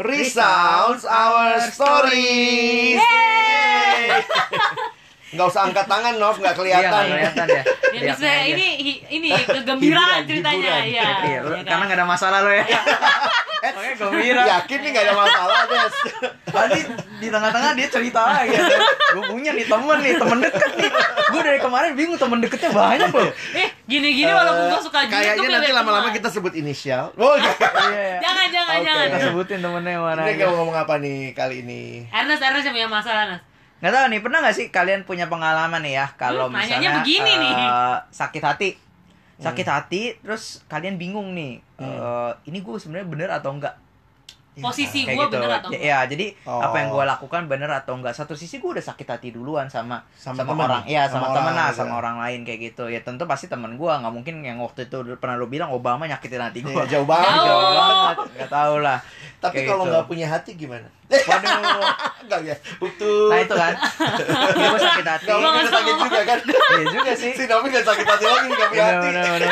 resounds our stories. Yeay. Nggak usah angkat tangan, Nov, nggak Iya, kelihatan. nggak kelihatan ya. Ya ini ini kegembiraan Hiburan, ceritanya hiburan. ya. Iya, ya kan? karena nggak ada masalah lo ya. Eh, Makanya gembira. Yakin nih nggak ada masalah, Des. Tadi di tengah-tengah dia cerita lagi. Gue punya nih temen nih, temen deket nih. Gue dari kemarin bingung temen deketnya banyak loh. Eh, gini-gini walaupun gua suka juga Kayaknya tuh nanti lama-lama teman. kita sebut inisial. Oh, iya. Iya, iya. Jangan jangan Oke. jangan. Kita sebutin temennya yang mana Ini aja. kamu ngomong apa nih kali ini? Ernest Ernest yang punya masalah Nas. Nggak tahu nih, pernah nggak sih kalian punya pengalaman nih ya kalau Hmm, misalnya begini nih. eh, sakit hati, sakit hati, terus kalian bingung nih, eh, ini gue sebenarnya bener atau enggak? Posisi Kayak gua gitu. bener atau Ya, enggak? ya, jadi Oh. apa yang gue lakukan bener atau enggak? Satu sisi gue udah sakit hati duluan sama Sama sama, temen? orang, ya Sama sama, temen lah, gitu. sama orang lain kayak gitu. Ya tentu pasti temen gue nggak mungkin yang waktu itu pernah lo bilang Obama nyakitin hati gue. Iya, jauh banget. Jauh. Jauh banget, nggak tahu lah. Tapi Kayak kalau gitu. nggak punya hati gimana? Waduh. Enggak ya. Betul. Nah itu kan, ya, gue sakit hati. Mungkin Nggak sakit juga kan? Iya juga sih. Si Novi nggak sakit hati lagi nggak punya hati.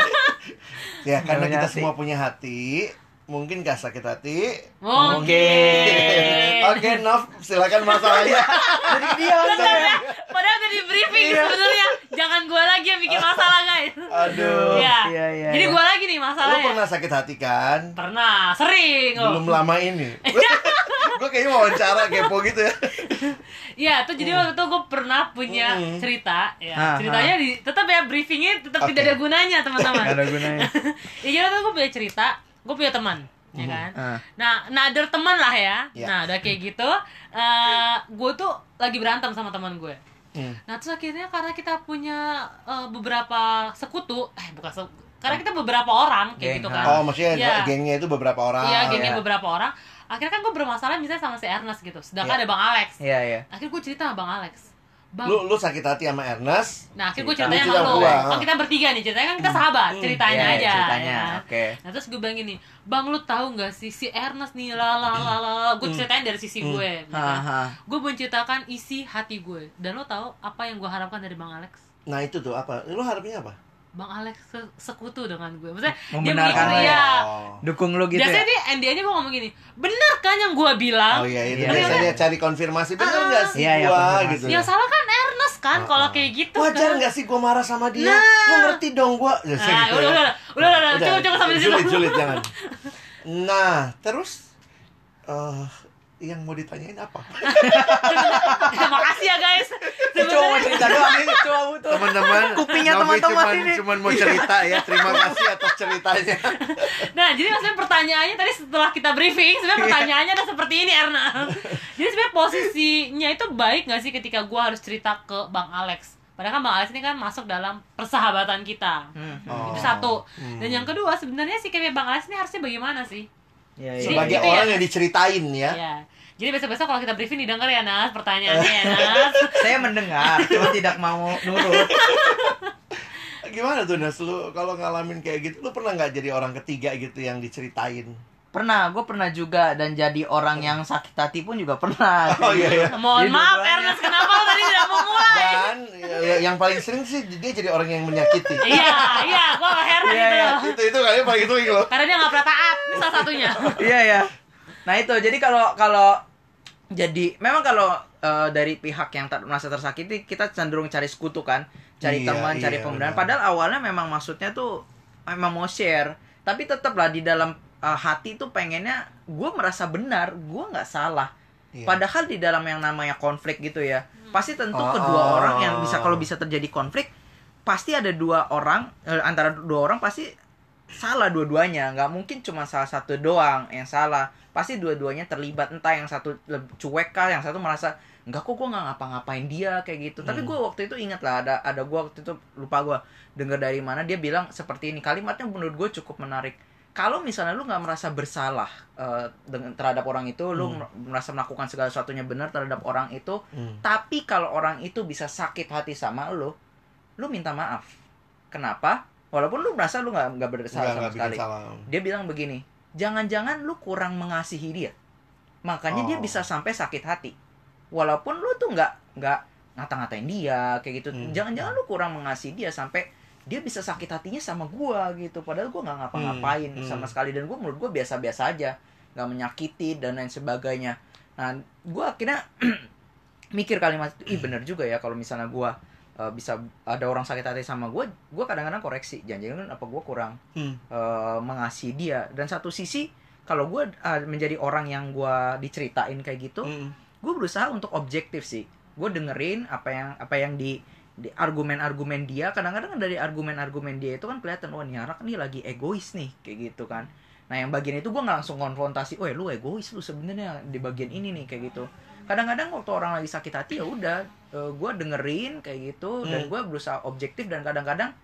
Ya karena kita semua punya hati, mungkin gak sakit hati. Mungkin. Oke, Nov, silakan masalahnya. Jadi dia Sebenarnya, padahal udah di briefing Iya. sebenarnya jangan gua lagi yang bikin masalah guys. Aduh. Iya. Iya, iya, Jadi iya. gua lagi nih Lu masalahnya. pernah sakit hati kan? Pernah, sering. oh. Belum lama ini. gue kayaknya wawancara kepo gitu ya. Iya, tuh jadi waktu itu gue pernah punya Hmm. cerita, ya. Ah, ceritanya di, tetap ya briefingnya tetap Oke. tidak ada gunanya teman-teman. Ada gunanya. ya jadi waktu itu gue punya cerita, gue punya teman, ya kan. Ah. Nah, nader teman lah ya. Ya. Nah, udah kayak gitu, eh gue tuh lagi berantem sama teman gue. Hmm. Nah, terus akhirnya karena kita punya eh, beberapa sekutu, eh bukan sekutu, karena kita beberapa orang kayak Geng, gitu ah. kan. Oh, maksudnya Iya. gengnya itu beberapa orang. Iya, gengnya iya. beberapa orang. Akhirnya kan gue bermasalah misalnya sama si Ernest gitu. Sedangkan Iya. ada Bang Alex. Iya, iya. Akhirnya gue cerita sama Bang Alex. Bang, Lu lu sakit hati sama Ernest. Nah, akhirnya gue Cerita. ceritanya Lu cerita sama lu. gua. Kan kita bertiga nih, ceritanya kan kita sahabat, Hmm. ceritanya Iya, aja. ceritanya, ya oke. Nah, terus gue bilang gini, Bang lu tahu nggak sih si Ernest nih la la la la. Gue ceritain dari sisi Hmm. gue. kan? Haha. Gue menceritakan isi hati gue. Dan lo tahu apa yang gue harapkan dari Bang Alex? Nah, itu tuh apa? Lu harapnya apa? Bang Alex se- sekutu dengan gue. Maksudnya dia Membenarkan begitu lo ya. Oh. Dukung lu gitu Biasanya ya. dia NDA-nya gue ngomong gini, bener kan yang gue bilang? Oh iya, itu Iya, biasanya iya. cari konfirmasi bener Ah. nggak sih Iya, iya, gua konfirmasi. gitu. Yang salah kan Ernest kan kalau kayak gitu Wajar kan. nggak sih gua marah sama dia? Nah. Lu ngerti dong gua. Ya, Nah, gitu udah, ya. udah, udah, udah, udah, cukup, cukup sampai di situ. Julid, julid, jangan. Nah, terus eh yang mau ditanyain apa? Makasih ya guys. Cuma mau cerita doang ini, cuma butuh. Teman-teman, Kupingnya teman-teman ini. cuman mau cerita ya. Terima kasih atas ceritanya. Nah, jadi maksudnya pertanyaannya tadi setelah kita briefing, sebenarnya pertanyaannya ada seperti ini, Erna. Jadi sebenarnya posisinya itu baik nggak sih ketika gua harus cerita ke Bang Alex? Padahal kan Bang Alex ini kan masuk dalam persahabatan kita. Hmm. Oh. Itu satu. Hmm. Dan yang kedua, sebenarnya sih kayak Bang Alex ini harusnya bagaimana sih? Iya, iya. Jadi- Sebagai gitu ya. orang yang diceritain ya. Ya. Jadi besok-besok kalau kita briefing didengar ya, Nas, pertanyaannya ya, Nas. Saya mendengar, cuma tidak mau nurut. Gimana tuh Nas lu kalau ngalamin kayak gitu, lu pernah nggak jadi orang ketiga gitu yang diceritain? Pernah, gue pernah juga dan jadi orang yang sakit hati pun juga pernah. Oh, iya, iya. Mohon Jadi maaf. Ernest, kenapa lo tadi tidak mau mulai? Dan ya, yang paling sering sih dia jadi orang yang menyakiti. Iya, iya, gua gak heran Iya, gitu. iya. itu itu kayaknya paling itu loh. Karena dia gak pernah taat, ini salah satunya. Iya ya. Nah itu jadi kalau kalau jadi memang kalau eh, dari pihak yang tak merasa tersakiti kita cenderung cari sekutu kan, cari Iya, teman, cari iya, pembenaran. benar. Padahal awalnya memang maksudnya tuh memang mau share, tapi tetaplah di dalam eh, hati tuh pengennya gue merasa benar, gue nggak salah. Iya. Padahal di dalam yang namanya konflik gitu ya, pasti tentu Oh. kedua orang yang bisa kalau bisa terjadi konflik, pasti ada dua orang eh, antara dua orang pasti salah dua-duanya, nggak mungkin cuma salah satu doang yang salah, pasti dua-duanya terlibat entah yang satu cuek kah, yang satu merasa enggak kok gue nggak ngapa-ngapain dia kayak gitu. Tapi Hmm. gue waktu itu ingat lah ada ada gue waktu itu lupa gue dengar dari mana dia bilang seperti ini kalimatnya menurut gue cukup menarik. Kalau misalnya lu nggak merasa bersalah eh, dengan terhadap orang itu, lu Hmm. mer- merasa melakukan segala sesuatunya benar terhadap orang itu, Hmm. tapi kalau orang itu bisa sakit hati sama lu, lu minta maaf. Kenapa? Walaupun lu merasa lu nggak nggak bersalah sama bikin sekali. salah. Dia bilang begini, jangan-jangan lu kurang mengasihi dia, makanya dia Oh. bisa sampai sakit hati. Walaupun lu tuh nggak nggak ngata-ngatain dia kayak gitu, Hmm. jangan-jangan lu kurang mengasihi dia sampai dia bisa sakit hatinya sama gua gitu. Padahal gua nggak ngapa-ngapain Hmm, hmm. sama sekali dan gua menurut gua biasa-biasa aja. nggak menyakiti dan lain sebagainya nah gue akhirnya mikir kalimat itu ih bener juga ya kalau misalnya gue uh, bisa ada orang sakit hati sama gue gue kadang-kadang koreksi jangan-jangan apa gue kurang Hmm. uh, mengasihi dia. Dan satu sisi kalau gue uh, menjadi orang yang gue diceritain kayak gitu Hmm. gue berusaha untuk objektif sih. Gue dengerin apa yang apa yang di di argumen-argumen dia. Kadang-kadang dari argumen-argumen dia itu kan kelihatan wah nih anak nih lagi egois nih kayak gitu kan. Nah yang bagian itu gue nggak langsung konfrontasi oh lu egois lu sebenarnya di bagian ini nih kayak gitu. Kadang-kadang waktu orang lagi sakit hati ya udah gue dengerin kayak gitu dan Hmm. gue berusaha objektif dan kadang-kadang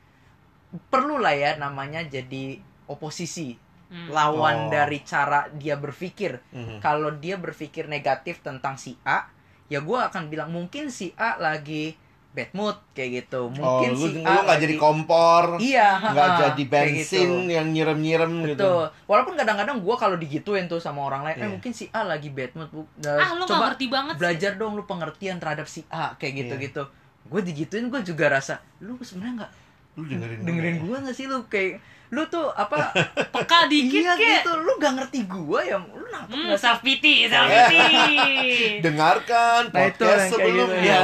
perlu lah ya namanya jadi oposisi Hmm. lawan Oh. dari cara dia berpikir Hmm. kalau dia berpikir negatif tentang si A, ya gue akan bilang mungkin si A lagi bad mood kayak gitu. Oh, Mungkin lu, si lu A nggak lagi- jadi kompor, Iya, nggak jadi kayak bensin gitu. yang nyirem-nyirem gitu. Betul. Walaupun kadang-kadang gue kalau digituin tuh sama orang lain, eh Iya. mungkin si A lagi bad mood. Nah, Ah, lu gak coba ngerti banget sih. belajar dong lu pengertian terhadap si A kayak Iya. gitu-gitu. Gue digituin gue juga rasa lu sebenarnya nggak Lu dengerin dengerin gue. gue nggak sih lu kayak lu tuh apa Peka dikit iya kek. gitu lu gak ngerti gue ya lu nangkep Hmm, self pity, self pity. Dengarkan Nah itu podcast yang kayak gitu sebelumnya. ya.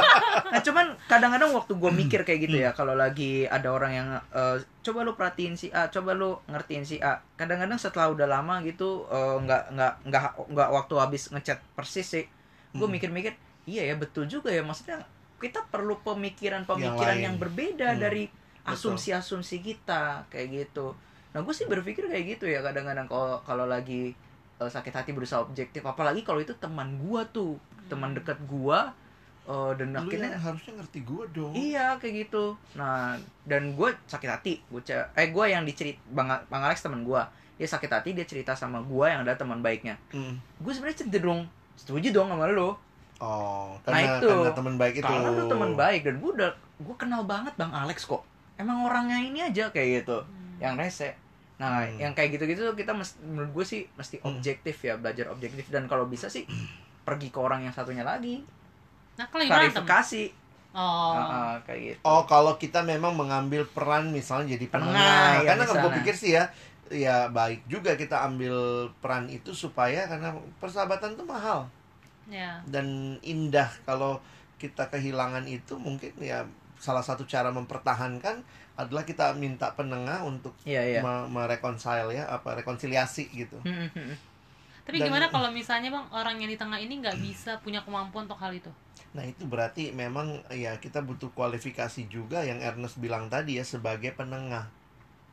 Nah cuman kadang-kadang waktu gue mikir kayak gitu ya, kalau lagi ada orang yang eh, coba lu perhatiin si A, coba lu ngertiin si A. Kadang-kadang setelah udah lama gitu eh, nggak nggak nggak nggak waktu habis ngechat persis sih, gue Hmm. mikir-mikir, iya ya betul juga ya maksudnya kita perlu pemikiran-pemikiran lain. yang, berbeda Hmm. dari. Asumsi-asumsi kita kayak gitu. Nah gue sih berpikir kayak gitu ya kadang-kadang kalau kalau lagi eh, sakit hati berusaha objektif, apalagi kalau itu teman gua tuh, teman dekat gua eh, dan Lu akhirnya yang harusnya ngerti gue dong. Iya kayak gitu. Nah dan gue sakit hati. Gue eh gue yang dicerit bang bang Alex teman gue. Dia sakit hati dia cerita sama gue yang ada teman baiknya. Hmm. Gue sebenarnya cenderung setuju dong sama lo. Oh, Nah, karena itu. karena teman baik itu. Karena lu teman baik dan gue udah gue kenal banget bang Alex kok. Emang orangnya ini aja kayak gitu. Yang rese. Nah, Hmm. yang kayak gitu-gitu tuh kita mesti, menurut gue sih mesti Hmm. objektif ya, belajar objektif dan kalau bisa sih pergi ke orang yang satunya lagi, Nah, kalau klarifikasi. Oh. Ah, kayak gitu. Oh, kalau kita memang mengambil peran misalnya jadi Penengah, ya, karena gue pikir sih ya, ya baik juga kita ambil peran itu supaya karena persahabatan itu mahal Ya. dan indah kalau kita kehilangan itu mungkin ya salah satu cara mempertahankan adalah kita minta penengah untuk Iya, iya. me- mereconcile ya apa rekonsiliasi gitu. Hmm, hmm, hmm. Tapi Dan- gimana kalau misalnya bang orang yang di tengah ini nggak bisa punya kemampuan untuk hal itu? Nah itu berarti memang ya kita butuh kualifikasi juga yang Ernest bilang tadi ya sebagai penengah.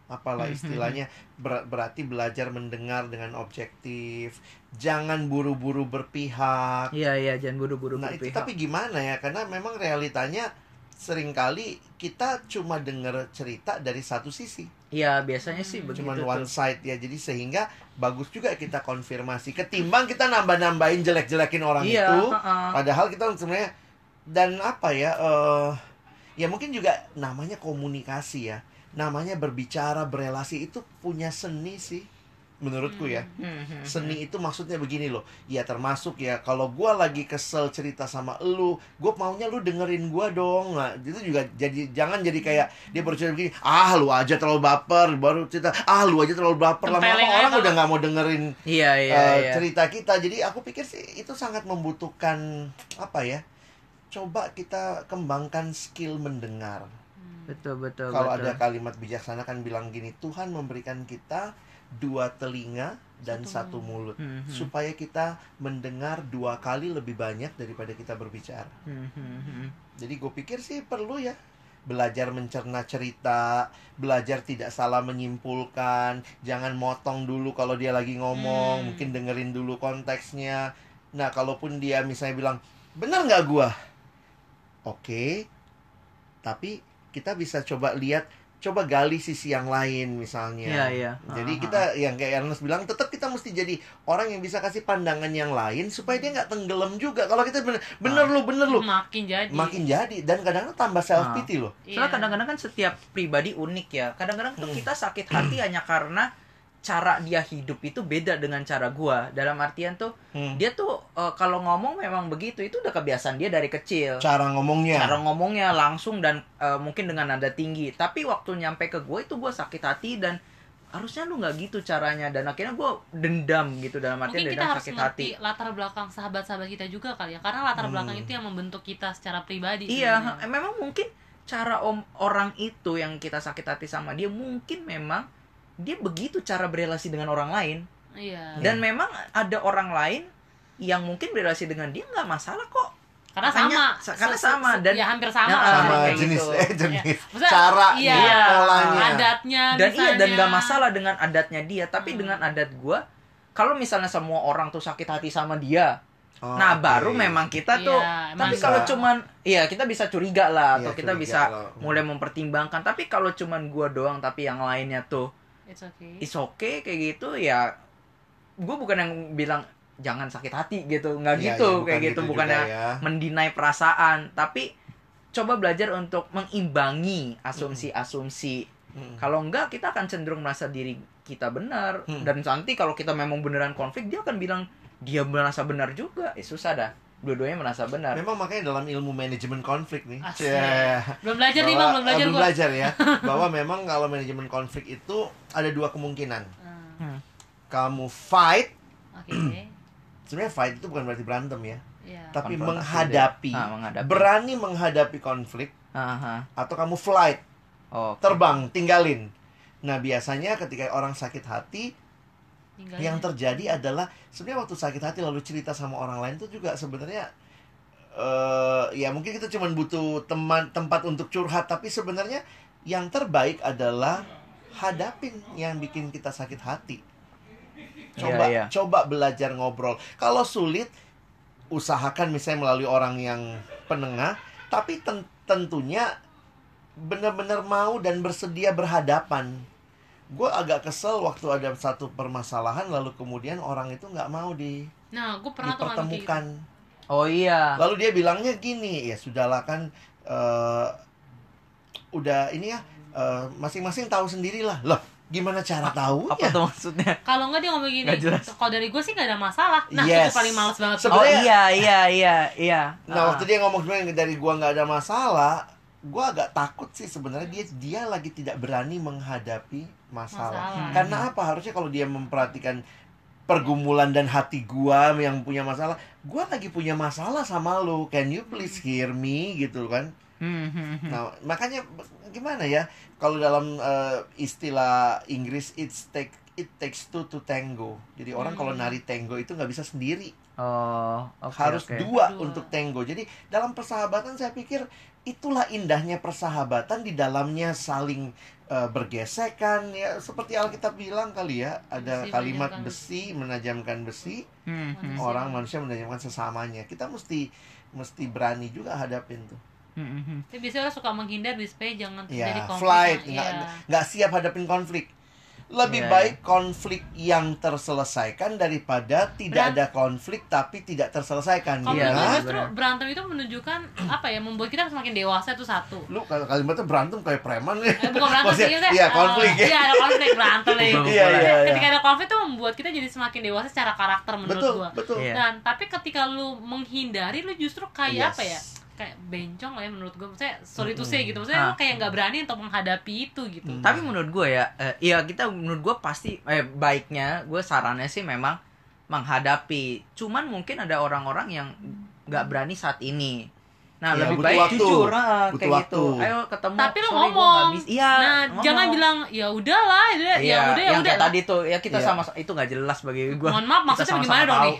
Apalah istilahnya ber- berarti belajar mendengar dengan objektif, jangan buru-buru berpihak. Iya iya jangan buru-buru Nah itu berpihak. tapi gimana ya? Karena memang realitanya sering kali kita cuma dengar cerita dari satu sisi, Iya biasanya sih Hmm. begitu cuma tuh. one side ya. Jadi sehingga bagus juga kita konfirmasi. Ketimbang kita nambah-nambahin jelek-jelekin orang Iya. itu, heeh. Padahal kita sebenarnya dan apa ya eh ya mungkin juga namanya komunikasi ya. Namanya berbicara, berelasi itu punya seni sih menurutku ya. Hmm, hmm, Seni itu maksudnya begini loh. Ya termasuk ya kalau gua lagi kesel cerita sama elu, gua maunya lu dengerin gua dong. Nah, itu juga jadi jangan jadi kayak dia baru cerita begini, ah lu aja terlalu baper, baru cerita, ah lu aja terlalu baper. Lama-lama orang udah nggak mau dengerin Iya iya eh, iya. cerita kita. Jadi aku pikir sih itu sangat membutuhkan apa ya? Coba kita kembangkan skill mendengar. Betul betul Kalau ada kalimat bijaksana kan bilang gini, Tuhan memberikan kita dua telinga dan Satu satu mulut Hmm, hmm, supaya kita mendengar dua kali lebih banyak daripada kita berbicara. hmm, hmm, hmm. Jadi gue pikir sih perlu ya belajar mencerna cerita, belajar tidak salah menyimpulkan, jangan motong dulu kalau dia lagi ngomong, Hmm. mungkin dengerin dulu konteksnya. Nah, kalaupun dia misalnya bilang, "Benar nggak gua?" Oke. Tapi kita bisa coba lihat, coba gali sisi yang lain misalnya. Iya iya. Jadi Ah, kita yang kayak Ernest bilang tetap kita mesti jadi orang yang bisa kasih pandangan yang lain supaya dia nggak tenggelam juga. Kalau kita bener, bener Ah. lu bener lu Makin jadi. makin jadi dan kadang-kadang tambah self pity loh. Iya. Soalnya kadang-kadang kan setiap pribadi unik ya. Kadang-kadang tuh Hmm. kita sakit hati hanya karena cara dia hidup itu beda dengan cara gua. Dalam artian tuh Hmm. dia tuh eh, kalau ngomong memang begitu itu udah kebiasaan dia dari kecil. Cara ngomongnya. Cara ngomongnya langsung dan eh, mungkin dengan nada tinggi. Tapi waktu nyampe ke gue itu gue sakit hati dan harusnya lu nggak gitu caranya dan akhirnya gue dendam gitu dalam artian mungkin kita dendam harus sakit hati latar belakang sahabat-sahabat kita juga kali ya karena latar belakang itu yang membentuk kita secara pribadi iya sebenarnya. memang mungkin cara om orang itu yang kita sakit hati sama dia mungkin memang dia begitu cara berelasi dengan orang lain iya dan memang ada orang lain yang mungkin berelasi dengan dia nggak masalah kok karena Makanya, sama sa- karena Se- sama, dan- ya hampir sama Nah, lah sama kayak jenis gitu. eh jenis Ya. Maksudnya, cara iya, polanya adatnya dan iya dan misalnya. nggak masalah dengan adatnya dia tapi Hmm. dengan adat gua kalau misalnya semua orang tuh sakit hati sama dia Oh, nah oke. baru memang kita tuh Iya, emang tapi bisa. kalau cuman iya kita bisa curiga lah atau Iya, kita curiga bisa lah. mulai mempertimbangkan tapi kalau cuman gua doang tapi yang lainnya tuh It's okay. is okay kayak gitu ya gue bukan yang bilang jangan sakit hati gitu nggak Iya, gitu bukan kayak gitu gitu bukannya ya. mendinai perasaan tapi coba belajar untuk mengimbangi asumsi-asumsi Hmm. kalau enggak kita akan cenderung merasa diri kita benar Hmm. dan nanti kalau kita memang beneran konflik dia akan bilang dia merasa benar juga eh susah dah dua-duanya merasa benar Memang makanya dalam ilmu manajemen konflik nih. Asik. Cie. Belum belajar nih Bahwa- bang, belum belajar belum gua. belajar ya. bahwa memang kalau manajemen konflik itu ada dua kemungkinan. Hmm, Hmm. Kamu fight, Oke. sebenarnya fight itu bukan berarti berantem ya, Iya. tapi menghadapi. Ah, menghadapi. berani menghadapi konflik, Aha. atau kamu flight, oh terbang, tinggalin. Nah biasanya ketika orang sakit hati, Tinggalnya. yang terjadi adalah sebenarnya waktu sakit hati lalu cerita sama orang lain itu juga sebenarnya eh ya mungkin kita cuma butuh teman tempat untuk curhat tapi sebenarnya yang terbaik adalah hadapin yang bikin kita sakit hati coba Iya, iya. coba belajar ngobrol kalau sulit usahakan misalnya melalui orang yang penengah tapi ten- tentunya benar-benar mau dan bersedia berhadapan gue agak kesel waktu ada satu permasalahan lalu kemudian orang itu nggak mau di Nah, gue pernah gitu. dipertemukan oh iya lalu dia bilangnya gini ya sudahlah kan eh, udah ini ya eh, masing-masing tahu sendirilah loh gimana cara tahu apa tuh maksudnya Kalau nggak dia ngomong gini, kalau dari gue sih nggak ada masalah. Nah, Yes. itu paling males banget. Sebe- oh Sebenarnya- iya iya iya iya Nah, Ah. waktu dia ngomong sebenarnya dari gua nggak ada masalah, gua agak takut sih sebenarnya dia dia lagi tidak berani menghadapi masalah. Masalah. Karena apa? Harusnya kalau dia memperhatikan pergumulan dan hati gua yang punya masalah, gua lagi punya masalah sama lu. Can you please hear me gitu kan? Hmm, hmm, hmm. Nah, makanya gimana ya? Kalau dalam eh, istilah Inggris it's take it takes two to tango. Jadi orang kalau nari tango itu nggak bisa sendiri oh oke, harus oke. dua Dua. untuk tango. Jadi dalam persahabatan saya pikir itulah indahnya persahabatan di dalamnya saling eh, bergesekan ya seperti Alkitab bilang kali ya ada Besi kalimat menajamkan besi menajamkan besi Hmm, hmm. Orang manusia menajamkan sesamanya kita mesti mesti berani juga hadapin tuh Hmm, hmm, hmm. Tapi biasanya orang suka menghindar supaya jangan terjadi ya konflik. flight Nah, nggak nggak siap hadapin konflik lebih Iya, baik konflik yang terselesaikan daripada tidak Beran- ada konflik tapi tidak terselesaikan Iya, menurut gue Gimana? justru berantem itu menunjukkan apa ya membuat kita semakin dewasa itu satu. lu kalau kalimatnya berantem kayak preman ya Eh, bukan berantem sih, iya eh, konflik ya Iya, ada konflik berantem nih. Betul, Iya, iya, iya. Ketika ada konflik tuh membuat kita jadi semakin dewasa secara karakter menurut betul gua. betul Iya. Dan tapi ketika lu menghindari lu justru kayak Yes. apa ya? Kayak bencong lah ya menurut gua. Maksudnya sorry to say gitu. Maksudnya Ah. kayak nggak berani untuk menghadapi itu gitu. Mm. Tapi menurut gue ya, eh, iya kita menurut gue pasti eh, baiknya gue sarannya sih memang menghadapi. Cuman mungkin ada orang-orang yang nggak berani saat ini. Nah Iya, lebih baik waktu. jujur, ah, Butuh kayak gitu. waktu. Ayo ketemu. Tapi gua ngomong. Iya. nah, ngomong. jangan bilang ya udahlah, ya udah, ya Iya, udah, ya yang udah. kayak tadi tuh ya kita Iya. sama itu nggak jelas bagi gue. Mohon maaf, maksudnya gimana dong nih?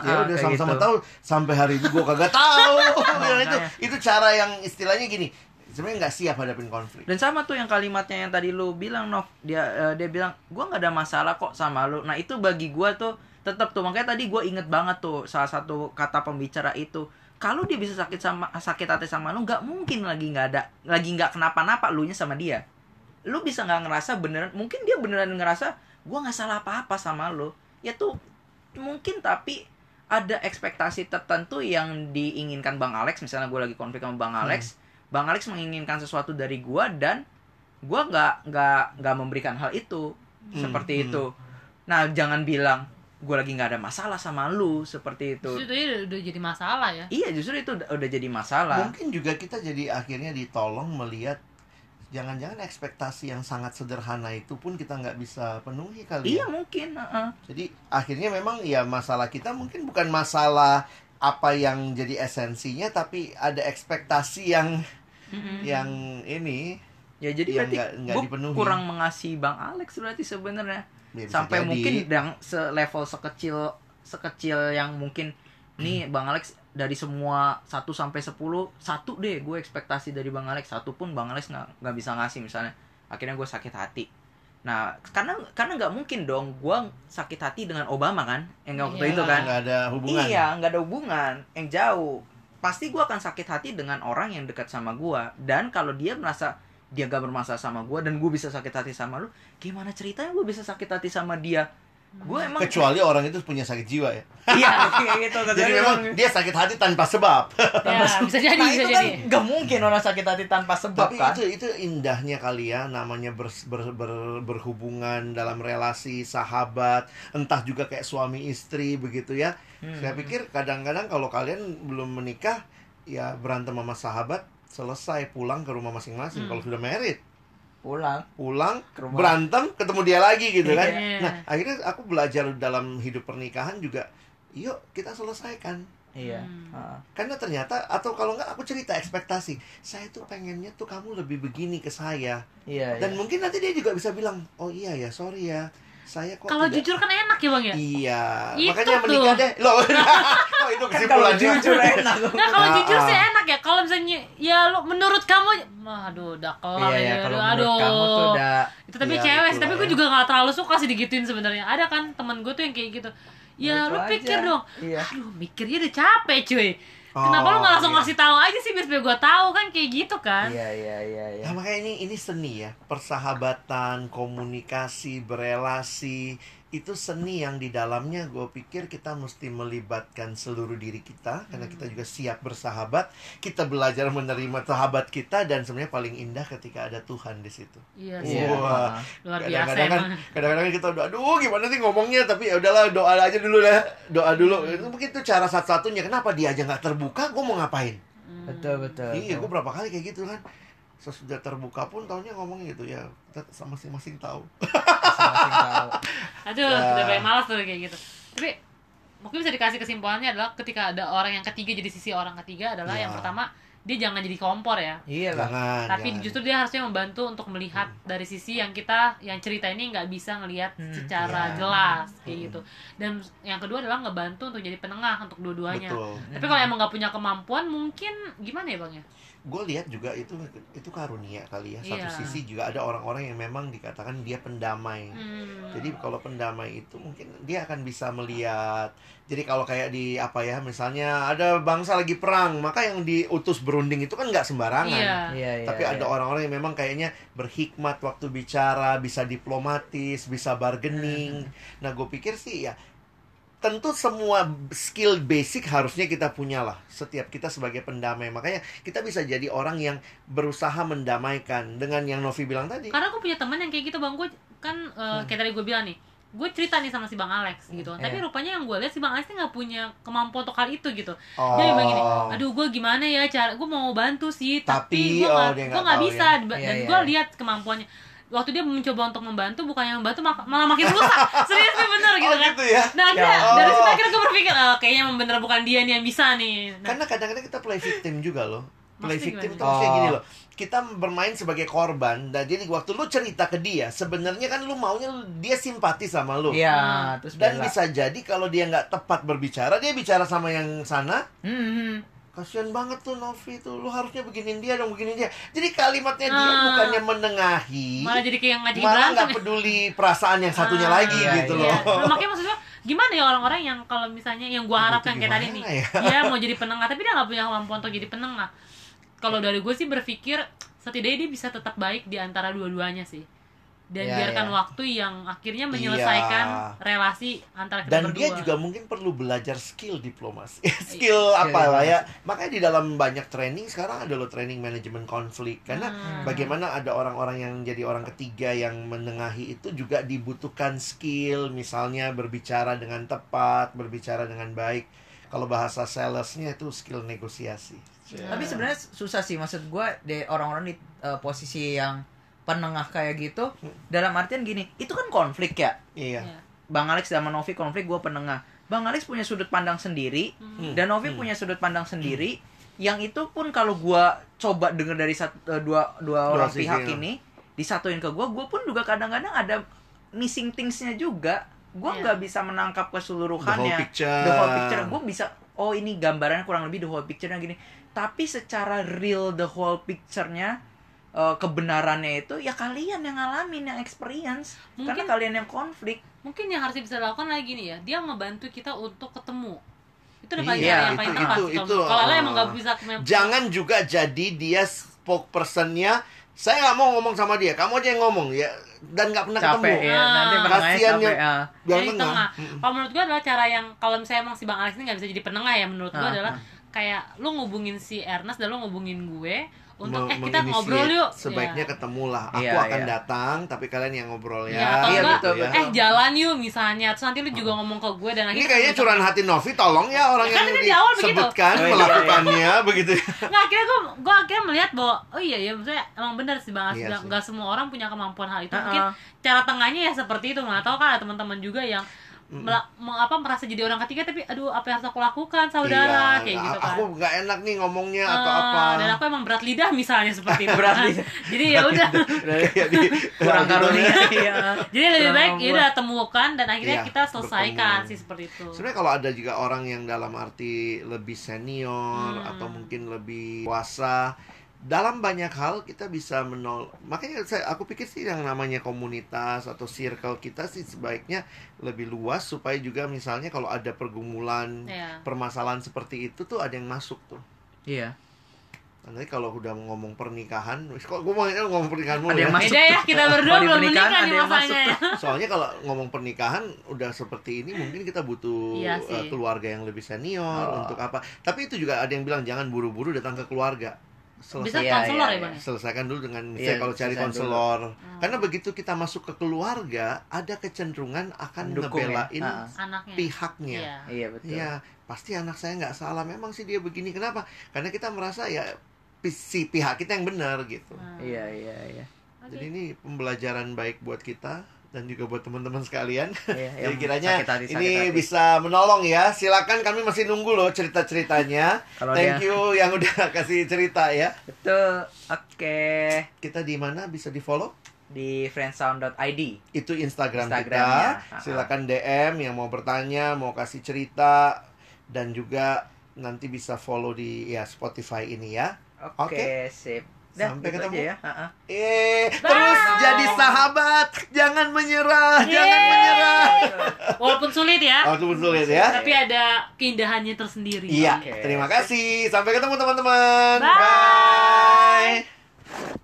Ya udah sama-sama tahu sampai hari itu gua kagak tahu Ya, itu itu cara yang istilahnya gini sebenarnya nggak siap hadapin konflik Dan sama tuh yang kalimatnya yang tadi lu bilang Nov, dia eh, dia bilang gua nggak ada masalah kok sama lu. Nah, itu bagi gua tuh tetap tuh makanya tadi gua inget banget tuh salah satu kata pembicara itu. Kalau dia bisa sakit sama sakit hati sama lu, nggak mungkin lagi nggak ada lagi nggak kenapa-napa lu nya sama dia. Lu bisa nggak ngerasa beneran, mungkin dia beneran ngerasa gua nggak salah apa-apa sama lu. Ya tuh mungkin tapi ada ekspektasi tertentu yang diinginkan Bang Alex. Misalnya gue lagi konflik sama Bang Alex Bang Alex menginginkan sesuatu dari gue dan gue nggak nggak nggak memberikan hal itu Hmm, seperti hmm. itu. Nah jangan bilang gue lagi nggak ada masalah sama lu seperti itu. Justru itu udah, jadi masalah ya. iya justru itu udah jadi masalah. Mungkin juga kita jadi akhirnya ditolong melihat jangan-jangan ekspektasi yang sangat sederhana itu pun kita nggak bisa penuhi kali Iya ya. mungkin. heeh. Jadi akhirnya memang ya masalah kita mungkin bukan masalah apa yang jadi esensinya tapi ada ekspektasi yang Mm-mm. yang ini Ya jadi Yang berarti nggak- nggak gua dipenuhi. kurang mengasihi Bang Alex berarti sebenarnya. ya Sampai jadi. mungkin yang selevel sekecil sekecil yang mungkin nih Hmm. Bang Alex dari semua 1 sampai 10 satu deh gue ekspektasi dari Bang Alex satu pun Bang Alex nggak nggak bisa ngasih misalnya akhirnya gue sakit hati nah karena karena nggak mungkin dong gue sakit hati dengan Obama kan yang waktu Iya. itu kan nggak ada hubungan Iya, nggak ada hubungan yang jauh. Pasti gue akan sakit hati dengan orang yang dekat sama gue. Dan kalau dia merasa dia gak bermasalah sama gue dan gue bisa sakit hati sama lu, gimana ceritanya gue bisa sakit hati sama dia? Gue emang kecuali orang itu punya sakit jiwa ya iya kayak gitu. jadi memang dia sakit hati tanpa sebab Ya, bisa jadi, nah, bisa itu jadi. kan gak mungkin orang sakit hati tanpa sebab tapi kan? itu itu indahnya kali ya namanya ber- ber- ber- berhubungan dalam relasi sahabat entah juga kayak suami istri begitu ya Hmm. saya pikir kadang-kadang kalau kalian belum menikah ya berantem sama sahabat selesai pulang ke rumah masing-masing Hmm. kalau sudah married pulang. pulang Ke rumah. berantem ketemu dia lagi gitu kan Iya. nah akhirnya aku belajar dalam hidup pernikahan juga yuk kita selesaikan Iya. Hmm. Ah. karena ternyata atau kalau nggak aku cerita ekspektasi saya tuh pengennya tuh kamu lebih begini ke saya Iya. dan iya. mungkin nanti dia juga bisa bilang oh iya ya sorry ya saya kok Kalau jujur kan enak ya bang ya. iya Itu makanya tuh. menikah deh loh oh itu kan kalau kesimpulannya jujur enak. Nah kalau Ah, jujur sih ah. enak ya. Kalau misalnya ya lu menurut kamu, aduh udah kelar Iya ya, ya. kalau aduh, menurut kamu tuh udah Itu tapi Iya, cewek sih, tapi gue ya. juga gak terlalu suka sih digituin sebenarnya. Ada kan temen gue tuh yang kayak gitu. Ya Lucu lu pikir aja. dong. Iya. Aduh mikirnya udah capek cuy. Kenapa lu Oh, gak langsung iya. ngasih tahu aja sih biar gue tahu kan kayak gitu kan. Iya iya iya iya. Nah, makanya ini ini seni ya persahabatan komunikasi berelasi itu seni yang di dalamnya gue pikir kita mesti melibatkan seluruh diri kita karena kita juga siap bersahabat kita belajar menerima sahabat kita dan sebenarnya paling indah ketika ada Tuhan di situ Iya Iya. sih. Wah. Luar biasa kadang-kadang kan kadang-kadang kita udah aduh gimana sih ngomongnya tapi ya udahlah doa aja dulu ya doa dulu Hmm. itu mungkin itu cara satu-satunya kenapa dia aja nggak terbuka gue mau ngapain Hmm. Betul betul. iya gue berapa kali kayak gitu kan sesudah terbuka pun taunya ngomong gitu ya kita Masing-masing tahu. Aduh, Ya. udah paling malas tuh kayak gitu. Tapi mungkin bisa dikasih kesimpulannya adalah ketika ada orang yang ketiga jadi sisi orang ketiga adalah Ya. yang pertama dia jangan jadi kompor ya. Iya lah. jangan Tapi jangan. justru dia harusnya membantu untuk melihat dari sisi yang kita yang cerita ini nggak bisa ngelihat Hmm, secara ya. jelas kayak Hmm. gitu. Dan yang kedua adalah ngebantu untuk jadi penengah untuk dua-duanya. Tapi kalau emang nggak punya kemampuan mungkin gimana ya bang ya? Gue lihat juga itu itu karunia kali ya satu Iya. sisi juga ada orang-orang yang memang dikatakan dia pendamai Hmm. Jadi kalau pendamai itu mungkin dia akan bisa melihat. Jadi kalau kayak di apa ya, misalnya ada bangsa lagi perang, maka yang diutus berunding itu kan nggak sembarangan. Iya. Iya iya. Tapi ada iya. orang-orang yang memang kayaknya berhikmat waktu bicara, bisa diplomatis, bisa bargaining. Nah, gue pikir sih ya tentu semua skill basic harusnya kita punya lah setiap kita sebagai pendamai makanya kita bisa jadi orang yang berusaha mendamaikan dengan yang Novi bilang tadi Karena aku punya teman yang kayak gitu bang, gue kan Hmm. eh, kayak tadi gue bilang nih, gue cerita nih sama si bang Alex gitu. Tapi Iya. rupanya yang gue lihat si bang Alex nggak punya kemampuan untuk hal itu gitu. oh. Dia bilang gini, aduh gue gimana ya cara, gue mau bantu sih, Tapi, tapi, gue oh, nggak gue tahu bisa. ya. Dan Iya, iya, gue iya. lihat kemampuannya. Waktu dia mencoba untuk membantu, bukannya membantu mak- malah makin rusak. Serius nih bener gitu Oh, kan. gitu ya Nah akhirnya Ya. dari situ Oh. akhirnya gue berpikir, "Eh, kayaknya bener bukan dia nih yang bisa nih. Nah, Karena kadang-kadang kita play victim juga loh. Play Maksudnya victim tuh maksudnya Oh. gini loh. Kita bermain sebagai korban dan jadi waktu lu cerita ke dia, sebenarnya kan lu maunya dia simpati sama lu. Iya, Ah. terus Dan bela. bisa jadi kalau dia nggak tepat berbicara, dia bicara sama yang sana, Hmm, hmm. Kasihan banget tuh Novi tuh, lu harusnya beginin dia dong, beginin dia. Jadi kalimatnya dia Ah. bukannya menengahi, malah jadi kayak ngajakin malah nggak ya. peduli perasaan yang satunya Ah, lagi iya, gitu Iya. loh. Nah, makanya maksudnya gimana ya orang-orang yang kalau misalnya yang gua harapkan kayak tadi nih, ya? dia mau jadi penengah tapi dia nggak punya kemampuan untuk jadi penengah. Kalau dari gue sih berpikir setidaknya dia bisa tetap baik di antara dua-duanya sih. Dan Iya, biarkan iya. waktu yang akhirnya menyelesaikan Iya. relasi antara kita dan berdua. dia juga mungkin perlu belajar skill diplomasi. Skill apa lah ya. Makanya di dalam banyak training sekarang ada lo training manajemen konflik. Karena Hmm. bagaimana ada orang-orang yang jadi orang ketiga yang menengahi itu juga dibutuhkan skill. Misalnya berbicara dengan tepat berbicara dengan baik. Kalau bahasa salesnya itu skill negosiasi. Tapi sebenarnya susah sih. Maksud gue di orang-orang di eh, posisi yang penengah kayak gitu. Dalam artian gini, itu kan konflik ya. Iya. Iya. Bang Alex sama Novi konflik, gue penengah. Bang Alex punya sudut pandang sendiri, Hmm. dan Novi punya sudut pandang sendiri. Yang itu pun kalau gue coba denger dari satu, eh, dua dua Dua orang sisi, pihak ya. ini disatuin ke gue, gue pun juga kadang-kadang ada missing thingsnya juga. Gue Iya. nggak bisa menangkap keseluruhannya. The whole picture. The whole picture. Gue bisa, oh ini gambarannya kurang lebih the whole picture-nya gini. Tapi secara real the whole picture-nya eh, kebenarannya itu ya kalian yang ngalamin yang experience karena Mungkin- kalian yang konflik mungkin yang harus bisa dilakukan lagi nih ya dia membantu kita untuk ketemu itu udah paling Iya, yang itu- paling itu- tepat kalau uh, emang nggak bisa Jangan juga jadi dia spokespersonnya. Saya nggak mau ngomong sama dia, kamu aja yang ngomong ya. Dan nggak pernah capek ketemu. ya Ah. nanti penengahnya Kasian capek ya. ah. Jadi tengah. tengah. Kalau menurut gue adalah cara yang kalau misalnya emang si Bang Alex ini nggak bisa jadi penengah ya menurut gue Ah, adalah ah. kayak lu ngubungin si Ernest dan lu ngubungin gue untuk Me- eh kita ngobrol yuk. Sebaiknya Ya. ketemu lah. Aku Iya, akan iya. datang, tapi kalian yang ngobrol ya. Ya, atau Iya, enggak, betul, ya. eh jalan yuk misalnya terus nanti lu juga ngomong ke gue dan Ini akhirnya kayaknya curahan hati Novi, tolong ya orang Kan yang di awal begitu. disebutkan Oh, iya, melakukannya begitu. nggak akhirnya gue gue akhirnya melihat bahwa oh iya ya maksudnya emang benar sih bang Alex Iya nggak semua orang punya kemampuan hal itu Ah, mungkin cara tengahnya ya seperti itu nggak tahu kan ada teman-teman juga yang mela- me- apa merasa jadi orang ketiga tapi aduh apa yang harus aku lakukan saudara Iya, kayak gitu kan Aku nggak enak nih ngomongnya atau Ah, apa. dan aku emang berat lidah misalnya seperti itu Berat kan. lidah. jadi ya udah kurang karunia iya jadi lebih Kurang baik ya udah temukan dan akhirnya Iya, kita selesaikan bertemu. sih seperti itu Sebenarnya kalau ada juga orang yang dalam arti lebih senior Hmm. atau mungkin lebih kuasa dalam banyak hal kita bisa menol makanya saya aku pikir sih yang namanya komunitas atau circle kita sih sebaiknya lebih luas supaya juga misalnya kalau ada pergumulan Iya. permasalahan seperti itu tuh ada yang masuk tuh iya nanti kalau udah ngomong pernikahan kok gue mau ngomong pernikahan mulu Ada yang ya masuk beda ya kita berdua belum menikah nih masanya ya Soalnya kalau ngomong pernikahan udah seperti ini mungkin kita butuh Iya uh, keluarga yang lebih senior Oh. untuk apa. Tapi itu juga ada yang bilang jangan buru-buru datang ke keluarga. Bisa Selesai, Iya, konselor iya, ya bang selesaikan dulu dengan misalnya kalau cari konselor. Hmm. Karena begitu kita masuk ke keluarga, ada kecenderungan akan Mendukung ya. ngebelain anaknya pihaknya. Iya. iya betul Iya, pasti anak saya nggak salah. Memang sih dia begini. Kenapa? Karena kita merasa ya si pihak kita yang benar gitu. Hmm. iya iya iya. Jadi ini pembelajaran baik buat kita dan juga buat teman-teman sekalian. Iya, Jadi kiranya sakit hati, sakit ini hati. bisa menolong ya. Silakan kami masih nunggu loh cerita-ceritanya. Thank dia- you yang udah kasih cerita ya. betul oke Kita di mana bisa di-follow? di friendsound.id Itu Instagram Instagramnya. kita. Silakan DM yang mau bertanya, mau kasih cerita dan juga nanti bisa follow di ya Spotify ini ya. oke Oke. sip Dah, sampai gitu ketemu ya. Uh-huh. Eh, terus jadi sahabat, jangan menyerah, Yeay. jangan menyerah. Walaupun sulit ya. Walaupun sulit ya. Tapi ada keindahannya tersendiri. Iya. Okay. Terima kasih. Sampai ketemu teman-teman. Bye. Bye.